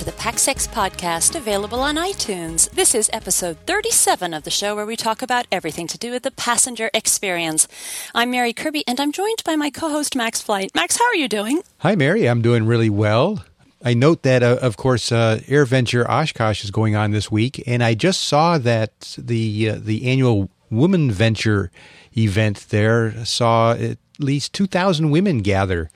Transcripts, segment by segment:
to the PaxEx podcast available on iTunes. This is episode 37 of the show where we talk about everything to do with the passenger experience. I'm Mary Kirby and I'm joined by my co-host Max Flight. Max, how are you doing? Hi, Mary. I'm doing really well. I note that, uh, of course, uh, AirVenture Oshkosh is going on this week, and I just saw that the uh, the annual WomenVenture event there saw at least 2,000 women gather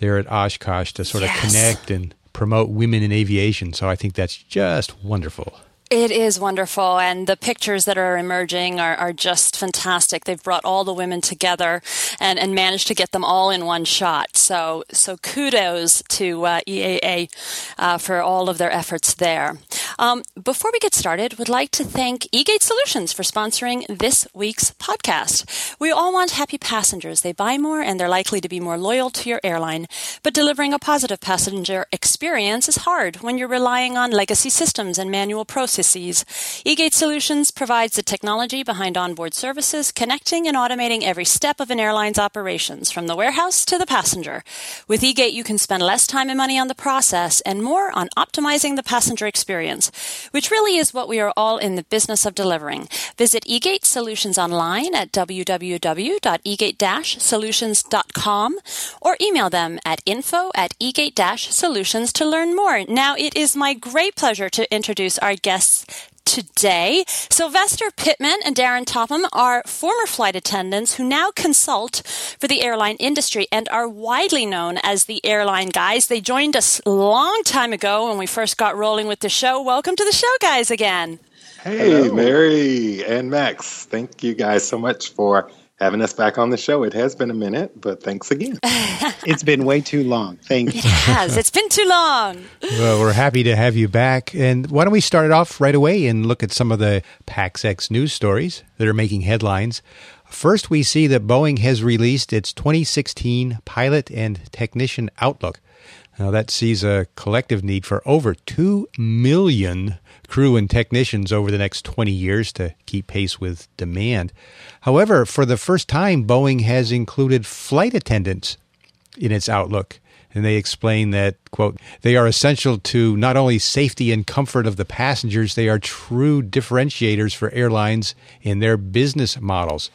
there at Oshkosh to sort Yes. of connect and promote women in aviation. So I think that's just wonderful. It is wonderful, and the pictures that are emerging are, are just fantastic. They've brought all the women together and, and managed to get them all in one shot. So, so kudos to uh, EAA uh, for all of their efforts there. Um, before we get started, would like to thank eGate Solutions for sponsoring this week's podcast. We all want happy passengers. They buy more and they're likely to be more loyal to your airline. But delivering a positive passenger experience is hard when you're relying on legacy systems and manual processes. eGate Solutions provides the technology behind onboard services, connecting and automating every step of an airline's operations, from the warehouse to the passenger. With eGate, you can spend less time and money on the process and more on optimizing the passenger experience, which really is what we are all in the business of delivering. Visit eGate Solutions online at www.egate-solutions.com or email them at info at egate-solutions to learn more. Now, it is my great pleasure to introduce our guests today. Sylvester Pittman and Darin Topham are former flight attendants who now consult for the airline industry and are widely known as the airline guys. They joined us a long time ago when we first got rolling with the show. Welcome to the show, guys, again. Hey, Mary and Max. Thank you guys so much for having us back on the show. It has been a minute, but thanks again. It's been way too long. Thank you. It has. It's been too long. Well, we're happy to have you back. And why don't we start it off right away and look at some of the PaxEx news stories that are making headlines. First, we see that Boeing has released its 2016 Pilot and Technician Outlook. Now, that sees a collective need for over 2 million crew and technicians over the next 20 years to keep pace with demand. However, for the first time, Boeing has included flight attendants in its outlook. And they explain that, quote, they are essential to not only safety and comfort of the passengers, they are true differentiators for airlines in their business models.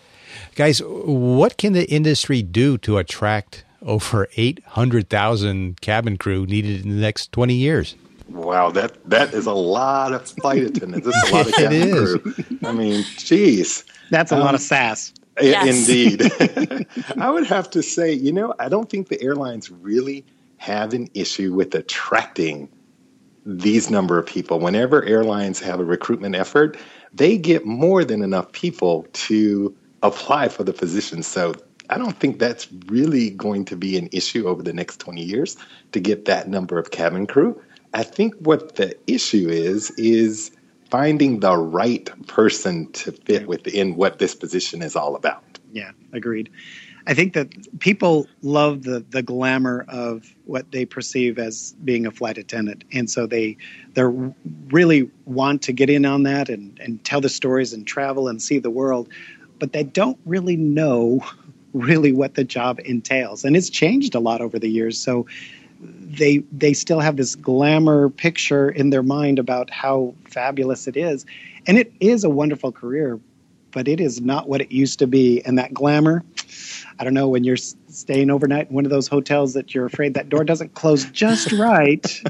Guys, what can the industry do to attract over 800,000 cabin crew needed in the next 20 years? Wow, that that is a lot of flight attendants. That's a lot of cabin is. crew. I mean, geez. That's a um, lot of sass. Yes. Indeed. I would have to say, you know, I don't think the airlines really have an issue with attracting these number of people. Whenever airlines have a recruitment effort, they get more than enough people to apply for the position. So I don't think that's really going to be an issue over the next 20 years to get that number of cabin crew. I think what the issue is, is finding the right person to fit within what this position is all about. Yeah, agreed. I think that people love the the glamour of what they perceive as being a flight attendant, and so they they really want to get in on that and and tell the stories and travel and see the world, but they don't really know really what the job entails, and it's changed a lot over the years. So they they still have this glamour picture in their mind about how fabulous it is, and it is a wonderful career, but it is not what it used to be. And that glamour, I don't know when you're staying overnight in one of those hotels that you're afraid that door doesn't close just right.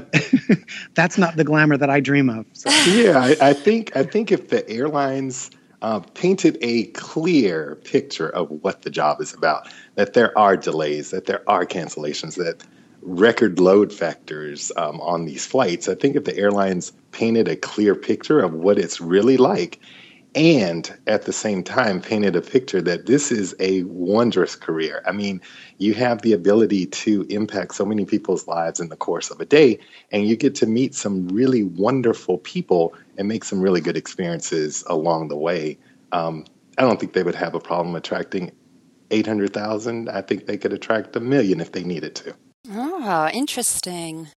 That's not the glamour that I dream of. So, yeah, I, I think I think if the airlines uh, painted a clear picture of what the job is about, that there are delays, that there are cancellations, that record load factors um, on these flights. I think if the airlines painted a clear picture of what it's really like, and at the same time painted a picture that this is a wondrous career. I mean, you have the ability to impact so many people's lives in the course of a day, and you get to meet some really wonderful people and make some really good experiences along the way. Um, I don't think they would have a problem attracting 800,000. I think they could attract a million if they needed to. Oh, interesting.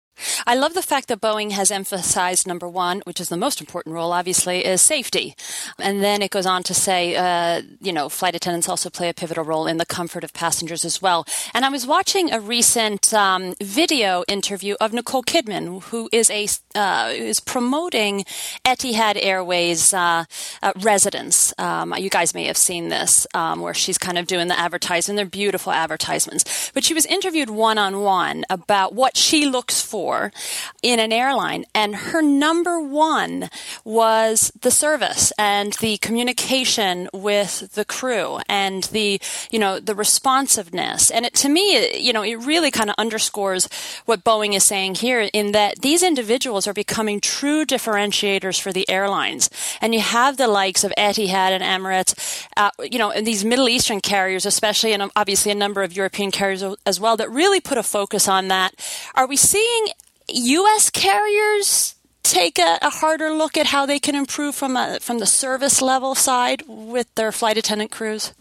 I love the fact that Boeing has emphasized number one, which is the most important role, obviously, is safety. And then it goes on to say, uh, you know, flight attendants also play a pivotal role in the comfort of passengers as well. And I was watching a recent um, video interview of Nicole Kidman, who is a uh, is promoting Etihad Airways uh, uh residence. Um, you guys may have seen this, um, where she's kind of doing the advertising. They're beautiful advertisements. But she was interviewed one on one about what she looks for for in an airline. And her number one was the service and the communication with the crew and the, you know, the responsiveness. And it, to me, you know, it really kind of underscores what Boeing is saying here in that these individuals are becoming true differentiators for the airlines. And you have the likes of Etihad and Emirates, uh, you know, and these Middle Eastern carriers, especially, and obviously a number of European carriers as well, that really put a focus on that. Are we seeing U.S. carriers take a, a, harder look at how they can improve from a, from the service level side with their flight attendant crews?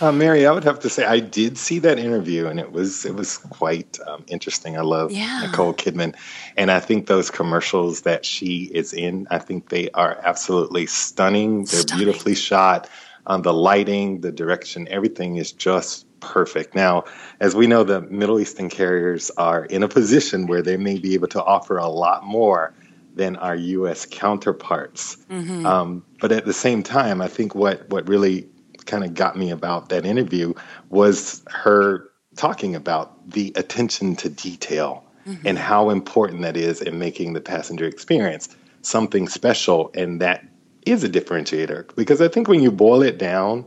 Uh, Mary, I would have to say I did see that interview, and it was it was quite um, interesting. I love yeah. Nicole Kidman, and I think those commercials that she is in, I think they are absolutely stunning. They're stunning. beautifully shot. Um, the lighting, the direction, everything is just perfect. Now, as we know, the Middle Eastern carriers are in a position where they may be able to offer a lot more than our U.S. counterparts. Mm-hmm. Um, but at the same time, I think what what really kind of got me about that interview was her talking about the attention to detail mm-hmm. and how important that is in making the passenger experience something special, and that is a differentiator. Because I think when you boil it down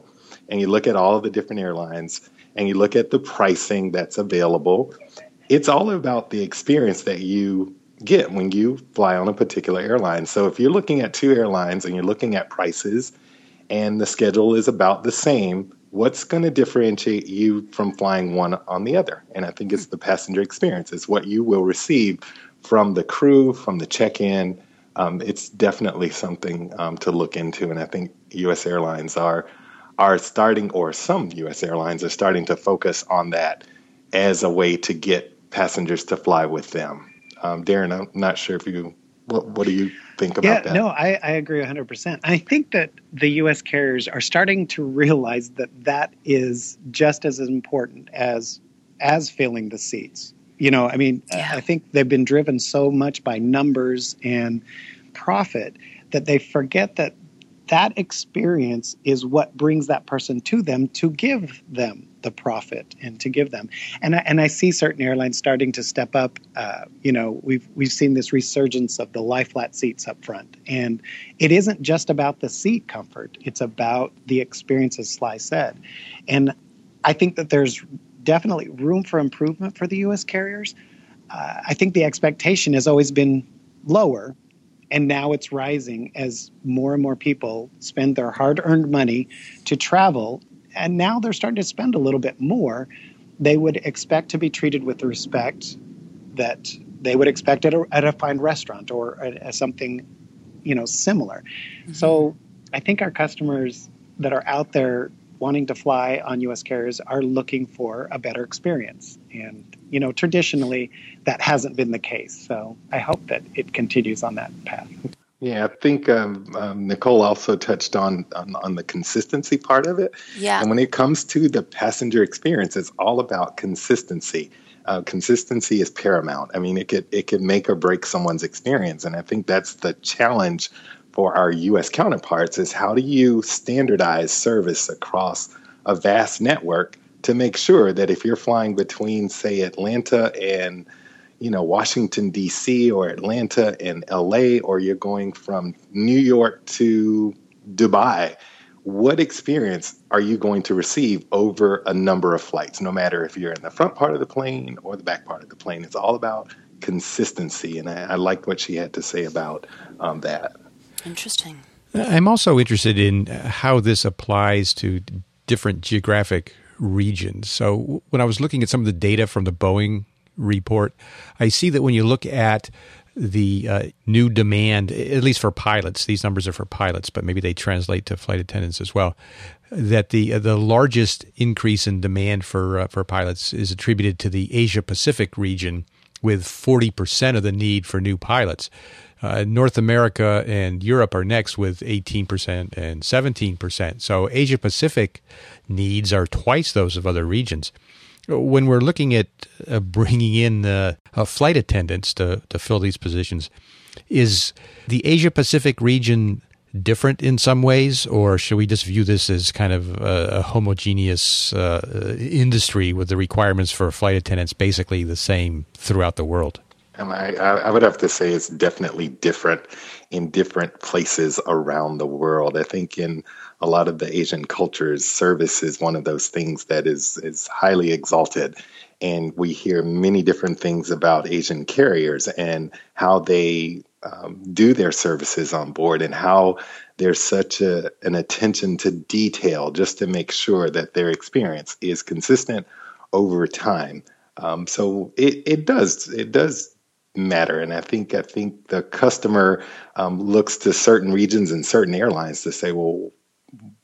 and you look at all of the different airlines and you look at the pricing that's available, it's all about the experience that you get when you fly on a particular airline. So if you're looking at two airlines and you're looking at prices and the schedule is about the same, what's going to differentiate you from flying one on the other? And I think it's the passenger experience. It's what you will receive from the crew, from the check-in. Um, it's definitely something um, to look into, and I think U.S. airlines are are starting, or some U.S. airlines are starting to focus on that as a way to get passengers to fly with them. Um, Darin, I'm not sure if you, what, what do you think about yeah, that? No, I, I agree 100%. I think that the U.S. carriers are starting to realize that that is just as important as as filling the seats. You know, I mean, yeah. I think they've been driven so much by numbers and profit that they forget that that experience is what brings that person to them to give them the profit and to give them. And I, and I see certain airlines starting to step up. Uh, you know, we've we've seen this resurgence of the lie flat seats up front, and it isn't just about the seat comfort; it's about the experience, as Sly said. And I think that there's definitely room for improvement for the U.S. carriers. Uh, I think the expectation has always been lower and now it's rising as more and more people spend their hard earned money to travel. And now they're starting to spend a little bit more. They would expect to be treated with the respect that they would expect at a, at a fine restaurant or at, something, you know, similar. Mm-hmm. So I think our customers that are out there wanting to fly on U.S. carriers are looking for a better experience. And, you know, traditionally that hasn't been the case. So I hope that it continues on that path. Yeah, I think um, um, Nicole also touched on, on, on the consistency part of it. Yeah. And when it comes to the passenger experience, it's all about consistency. Uh, consistency is paramount. I mean, it could it could make or break someone's experience, and I think that's the challenge for our U.S. counterparts is how do you standardize service across a vast network to make sure that if you're flying between, say, Atlanta and you know Washington D.C. or Atlanta and L.A. or you're going from New York to Dubai, what experience are you going to receive over a number of flights? No matter if you're in the front part of the plane or the back part of the plane, it's all about consistency. And I, I liked what she had to say about um, that. Interesting. I'm also interested in how this applies to different geographic regions. So when I was looking at some of the data from the Boeing report, I see that when you look at the uh, new demand, at least for pilots, these numbers are for pilots, but maybe they translate to flight attendants as well. That the uh, the largest increase in demand for uh, for pilots is attributed to the Asia Pacific region, with 40% of the need for new pilots. Uh, North America and Europe are next with 18% and 17%. So Asia Pacific needs are twice those of other regions. When we're looking at uh, bringing in uh, flight attendants to, to fill these positions, is the Asia Pacific region different in some ways, or should we just view this as kind of a, a homogeneous uh, industry with the requirements for flight attendants basically the same throughout the world? Um, I, I would have to say it's definitely different in different places around the world. I think in a lot of the Asian cultures, service is one of those things that is is highly exalted. And we hear many different things about Asian carriers and how they um, do their services on board and how there's such a, an attention to detail just to make sure that their experience is consistent over time. Um, so it, it does it does matter. And I think I think the customer um, looks to certain regions and certain airlines to say, well,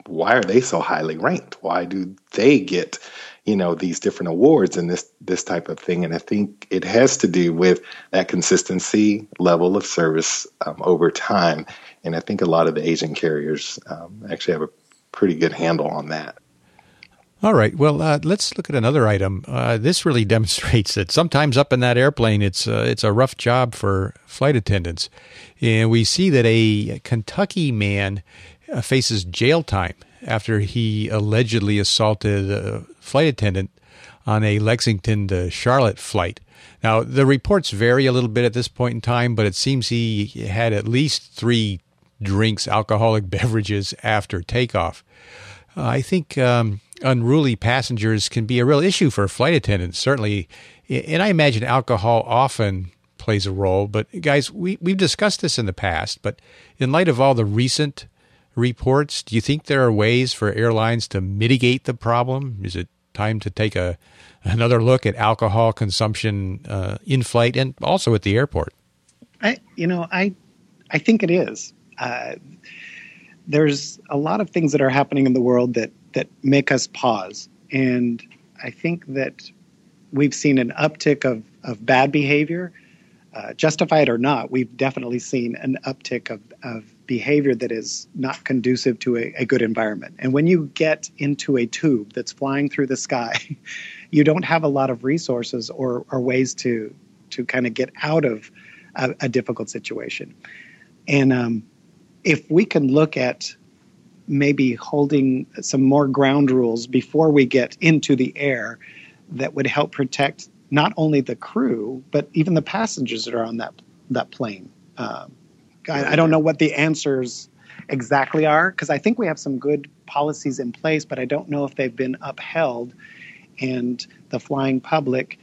why are they so highly ranked? Why do they get, you know, these different awards and this this type of thing? And I think it has to do with that consistency level of service um, over time. And I think a lot of the Asian carriers um, actually have a pretty good handle on that. All right. Well, uh, let's look at another item. Uh, this really demonstrates that sometimes up in that airplane, it's uh, it's a rough job for flight attendants, and we see that a Kentucky man uh, faces jail time after he allegedly assaulted a flight attendant on a Lexington to Charlotte flight. Now, the reports vary a little bit at this point in time, but it seems he had at least three drinks, alcoholic beverages after takeoff. I think. Um, unruly passengers can be a real issue for flight attendants, certainly. And I imagine alcohol often plays a role. But guys, we, we've discussed this in the past, but in light of all the recent reports, do you think there are ways for airlines to mitigate the problem? Is it time to take a another look at alcohol consumption uh, in flight and also at the airport? I, you know, I, I think it is. Uh, there's a lot of things that are happening in the world that that make us pause. And I think that we've seen an uptick of, of bad behavior, uh, justified or not. We've definitely seen an uptick of, of behavior that is not conducive to a, a good environment. And when you get into a tube that's flying through the sky, you don't have a lot of resources or, or ways to to kind of get out of a, a difficult situation. And um, if we can look at maybe holding some more ground rules before we get into the air that would help protect not only the crew but even the passengers that are on that that plane. Uh, I, I, don't know what the answers exactly are because I think we have some good policies in place, but I don't know if they've been upheld, and the flying public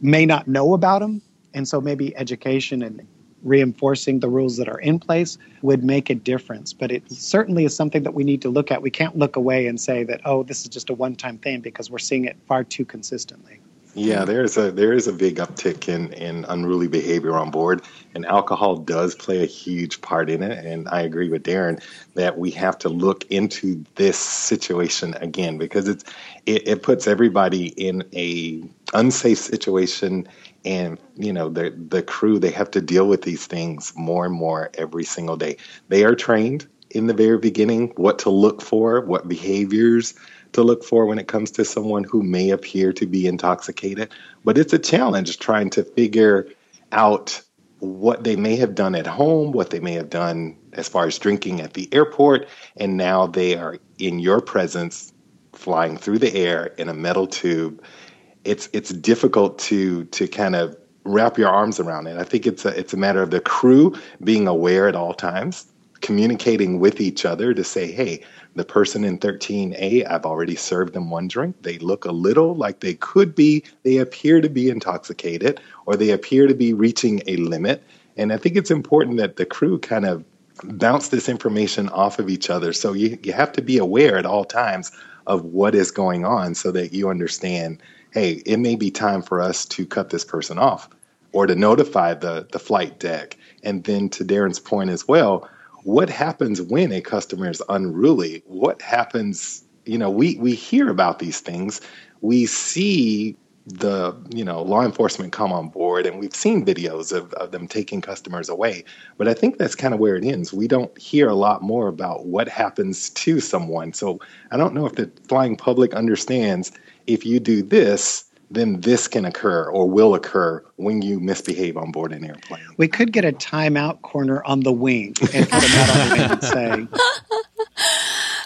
may not know about them, and so maybe education and reinforcing the rules that are in place would make a difference. But it certainly is something that we need to look at. We can't look away and say that, oh, this is just a one time thing because we're seeing it far too consistently. Yeah, there's a there is a big uptick in, in unruly behavior on board, and alcohol does play a huge part in it. And I agree with Darin that we have to look into this situation again because it's it, it puts everybody in a unsafe situation and you know the the crew they have to deal with these things more and more every single day. They are trained in the very beginning what to look for what behaviors to look for when it comes to someone who may appear to be intoxicated but it's a challenge trying to figure out what they may have done at home what they may have done as far as drinking at the airport and now they are in your presence flying through the air in a metal tube it's it's difficult to to kind of wrap your arms around it. I think it's a it's a matter of the crew being aware at all times, communicating with each other to say, hey, the person in 13A, I've already served them one drink. They look a little like they could be, they appear to be intoxicated, or they appear to be reaching a limit. And I think it's important that the crew kind of bounce this information off of each other. So you, you have to be aware at all times of what is going on so that you understand hey, it may be time for us to cut this person off or to notify the, the flight deck. And then to Darin's point as well, what happens when a customer is unruly? What happens, you know, we, we hear about these things. We see the you know law enforcement come on board and we've seen videos of, of them taking customers away but i think that's kind of where it ends we don't hear a lot more about what happens to someone so i don't know if the flying public understands if you do this then this can occur or will occur when you misbehave on board an airplane. We could get a timeout corner on the wing and put them out on the wing and say,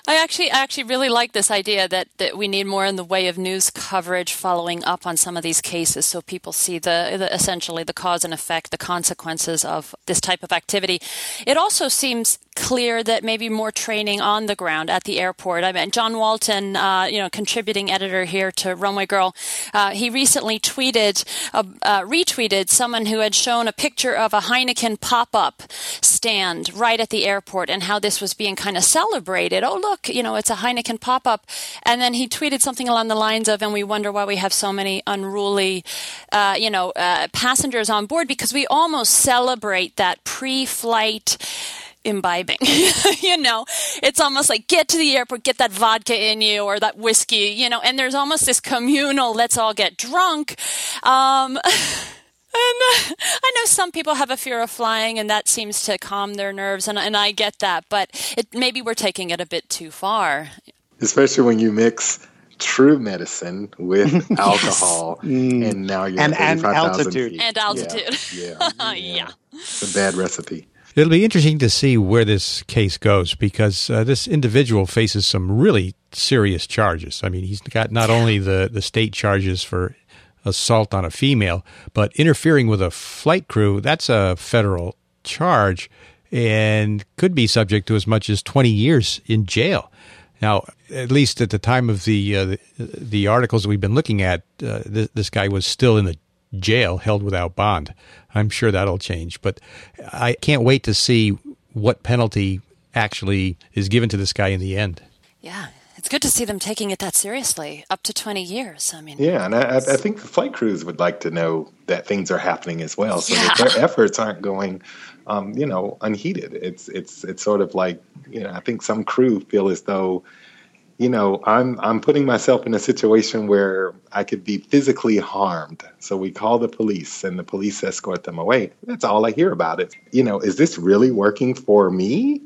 I actually, I actually really like this idea that, that we need more in the way of news coverage following up on some of these cases, so people see the, the essentially the cause and effect, the consequences of this type of activity. It also seems clear that maybe more training on the ground at the airport. I mean, John Walton, uh, you know, contributing editor here to Runway Girl, uh, he recently tweeted, uh, uh retweeted someone who had shown a picture of a Heineken pop-up stand right at the airport and how this was being kind of celebrated. Oh, look, you know, it's a Heineken pop-up, and then he tweeted something along the lines of, "And we wonder why we have so many unruly, uh, you know, uh, passengers on board because we almost celebrate that pre-flight." Imbibing. you know, it's almost like get to the airport, get that vodka in you or that whiskey, you know, and there's almost this communal, let's all get drunk. Um, And uh, I know some people have a fear of flying, and that seems to calm their nerves, and, and I get that. But it, maybe we're taking it a bit too far. Especially when you mix true medicine with alcohol, mm. and now you're and, and altitude feet. and altitude. Yeah, yeah, yeah. It's a bad recipe. It'll be interesting to see where this case goes because uh, this individual faces some really serious charges. I mean, he's got not only the, the state charges for assault on a female, but interfering with a flight crew, that's a federal charge and could be subject to as much as 20 years in jail. Now, at least at the time of the uh, the, the, articles we've been looking at, uh, this, this guy was still in the jail, held without bond. I'm sure that'll change, but I can't wait to see what penalty actually is given to this guy in the end. Yeah, it's good to see them taking it that seriously, up to 20 years. I mean, yeah, and I, I think the flight crews would like to know that things are happening as well, so yeah. that their efforts aren't going, um, you know, unheeded. It's it's it's sort of like you know, I think some crew feel as though, you know, I'm I'm putting myself in a situation where I could be physically harmed. So we call the police, and the police escort them away. That's all I hear about it. You know, is this really working for me?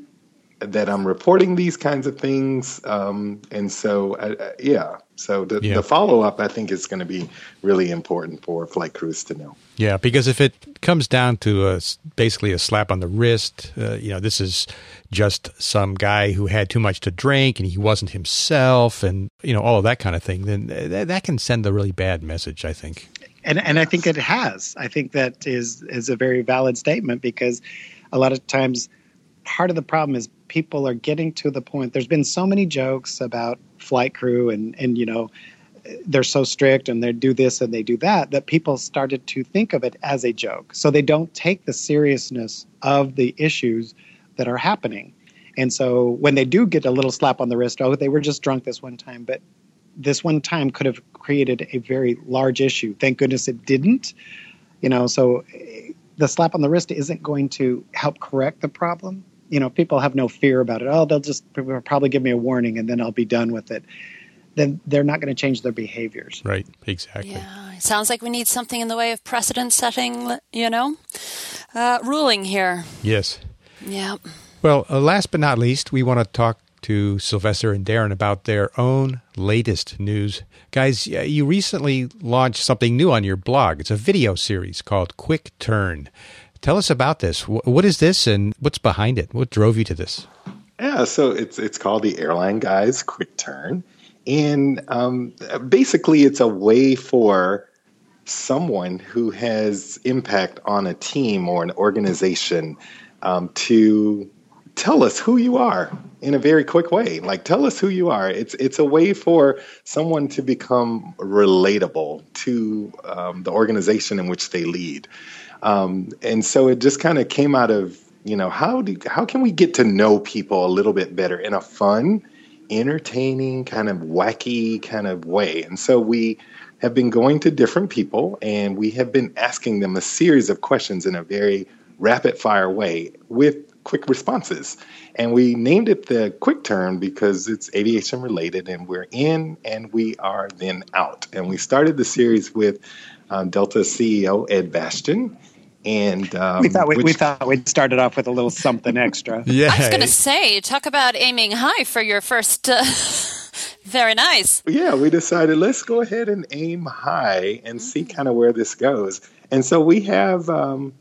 That I'm reporting these kinds of things. Um, and so, uh, uh yeah, so the, yeah. the follow up, I think, is going to be really important for flight crews to know. Yeah, because if it comes down to a, basically a slap on the wrist, uh, you know, this is just some guy who had too much to drink and he wasn't himself, and you know, all of that kind of thing, then th- that can send a really bad message. I think. And and I think it has. I think that is is a very valid statement because a lot of times part of the problem is people are getting to the point. There's been so many jokes about flight crew and and you know they're so strict and they do this and they do that that people started to think of it as a joke. So they don't take the seriousness of the issues that are happening. And so when they do get a little slap on the wrist, oh, they were just drunk this one time, but this one time could have created a very large issue. Thank goodness it didn't. You know, so the slap on the wrist isn't going to help correct the problem you know, people have no fear about it. Oh, they'll just probably give me a warning and then I'll be done with it. Then they're not going to change their behaviors. Right. Exactly. Yeah. It sounds like we need something in the way of precedent setting, you know, uh, ruling here. Yes. Yeah. Well, uh, last but not least, we want to talk to Sylvester and Darin about their own latest news. Guys, you recently launched something new on your blog. It's a video series called Quick Turn. Tell us about this. What is this and what's behind it? What drove you to this? Yeah, so it's it's called the Airline Guys Quick Turn, and um, basically it's a way for someone who has impact on a team or an organization um, to tell us who you are in a very quick way. Like tell us who you are. It's it's a way for someone to become relatable to um, the organization in which they lead. Um, and so it just kind of came out of, you know, how do how can we get to know people a little bit better in a fun, entertaining, kind of wacky kind of way. And so we have been going to different people and we have been asking them a series of questions in a very rapid fire way with quick responses. And we named it the quick turn because it's aviation related and we're in and we are then out. And we started the series with um, Delta CEO Ed Bastian. And um, we thought we, which, we thought we'd started off with a little something extra. yeah, I was going to say, talk about aiming high for your first. Uh, very nice. Yeah, we decided let's go ahead and aim high and mm-hmm. see kind of where this goes. And so we have um,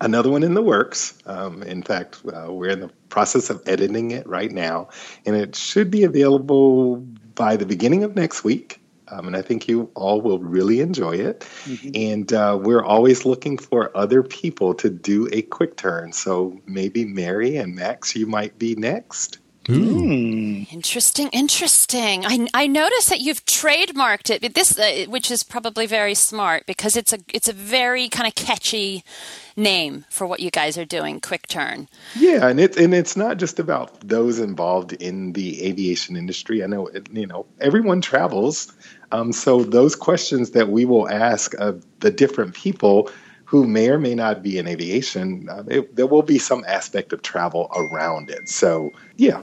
another one in the works. Um, in fact, uh, we're in the process of editing it right now, and it should be available by the beginning of next week. Um, and I think you all will really enjoy it. Mm-hmm. And uh, we're always looking for other people to do a quick turn. So maybe Mary and Max, you might be next. Mm. Interesting, interesting. I, I noticed that you've trademarked it, this uh, which is probably very smart because it's a it's a very kind of catchy name for what you guys are doing. Quick Turn. Yeah, and it's and it's not just about those involved in the aviation industry. I know you know everyone travels, um, so those questions that we will ask of the different people who may or may not be in aviation, uh, it, there will be some aspect of travel around it. So, yeah.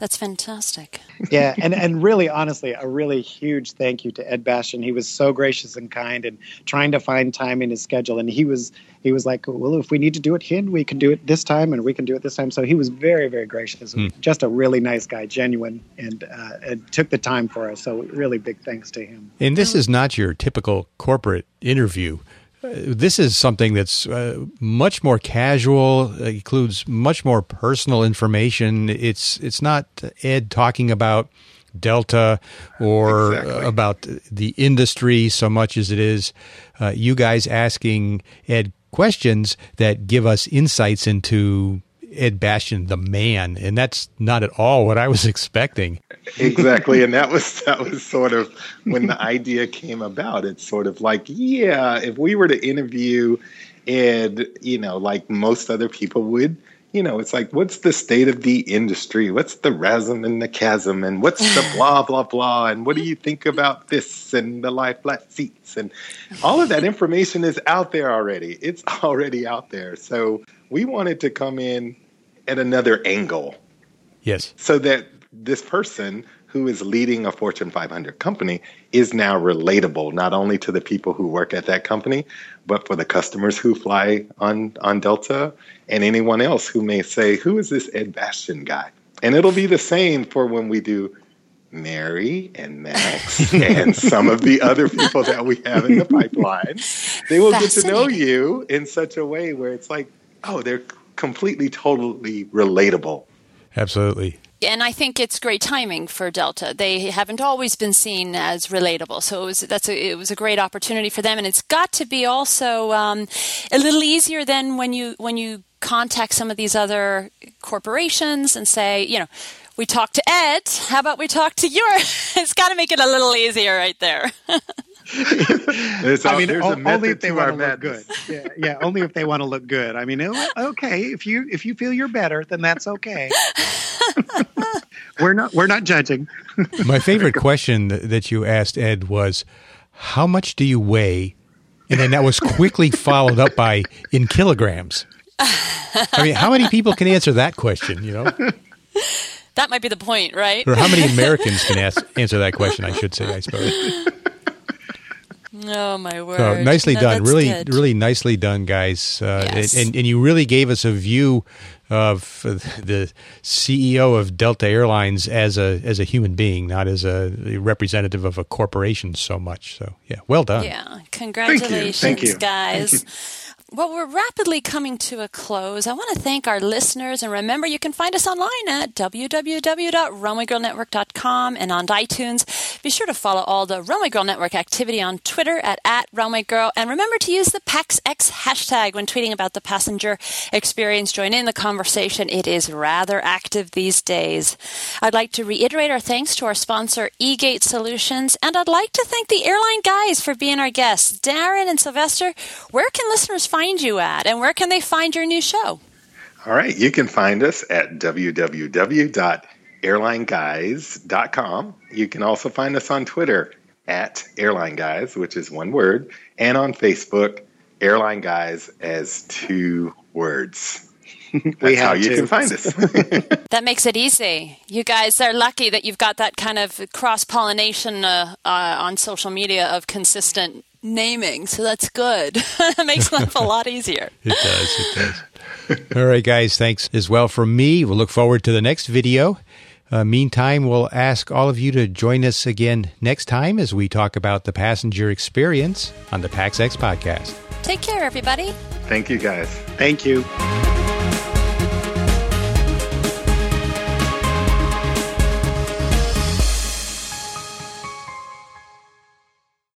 That's fantastic. yeah, and, and really, honestly, a really huge thank you to Ed Bastian. He was so gracious and kind, and trying to find time in his schedule. And he was he was like, "Well, if we need to do it here, we can do it this time, and we can do it this time." So he was very, very gracious. Mm. Just a really nice guy, genuine, and, uh, and took the time for us. So really, big thanks to him. And this is not your typical corporate interview this is something that's uh, much more casual, includes much more personal information. It's it's not Ed talking about Delta or exactly. about the industry so much as it is uh, you guys asking Ed questions that give us insights into Ed Bastian, the man, and that's not at all what I was expecting. exactly, and that was that was sort of when the idea came about. It's sort of like, yeah, if we were to interview Ed, you know, like most other people would, you know, it's like, what's the state of the industry? What's the RASM and the CASM? And what's the blah, blah, blah? And what do you think about this and the lie flat seats? And all of that information is out there already. It's already out there. So we wanted to come in at another angle. Yes. So that this person who is leading a Fortune 500 company is now relatable, not only to the people who work at that company, but for the customers who fly on, on Delta and anyone else who may say, Who is this Ed Bastian guy? And it'll be the same for when we do Mary and Max and some of the other people that we have in the pipeline. They will get to know you in such a way where it's like, oh, they're completely, totally relatable. Absolutely. And I think it's great timing for Delta. They haven't always been seen as relatable, so it was that's a, it was a great opportunity for them. And it's got to be also um, a little easier than when you when you contact some of these other corporations and say, you know, we talked to Ed. How about we talk to your? it's got to make it a little easier right there. I mean, only if they want to look good. Yeah, yeah, only if they want to look good. I mean, okay, if you if you feel you're better, then that's okay. we're not we're not judging. My favorite question that you asked Ed was, "How much do you weigh?" And then that was quickly followed up by in kilograms. I mean, how many people can answer that question? You know. That might be the point, right? Or how many Americans can ask, answer that question? I should say, I suppose. Oh my word! So nicely no, done, really, good. really nicely done, guys. Uh, yes. and, and you really gave us a view of the CEO of Delta Airlines as a as a human being, not as a representative of a corporation so much. So yeah, well done. Yeah, congratulations, Thank you. Thank you. guys. Thank you. Well, we're rapidly coming to a close. I want to thank our listeners, and remember, you can find us online at www.runwaygirlnetwork.com and on iTunes. Be sure to follow all the Runway Girl Network activity on Twitter at, at Runway Girl, and remember to use the PaxEx hashtag when tweeting about the passenger experience. Join in the conversation. It is rather active these days. I'd like to reiterate our thanks to our sponsor, eGate Solutions, and I'd like to thank the airline guys for being our guests. Darin and Sylvester, where can listeners find find you at, and where can they find your new show? All right, you can find us at www.airlineguys.com. You can also find us on Twitter at Airline Guys, which is one word, and on Facebook, Airline Guys as two words. That's how you to. can find us. that makes it easy. You guys are lucky that you've got that kind of cross pollination uh, uh, on social media of consistent naming. So that's good. it makes life a lot easier. It does. It does. All right, guys. Thanks as well from me. We'll look forward to the next video. Uh, meantime, we'll ask all of you to join us again next time as we talk about the passenger experience on the PaxEx podcast. Take care, everybody. Thank you, guys. Thank you.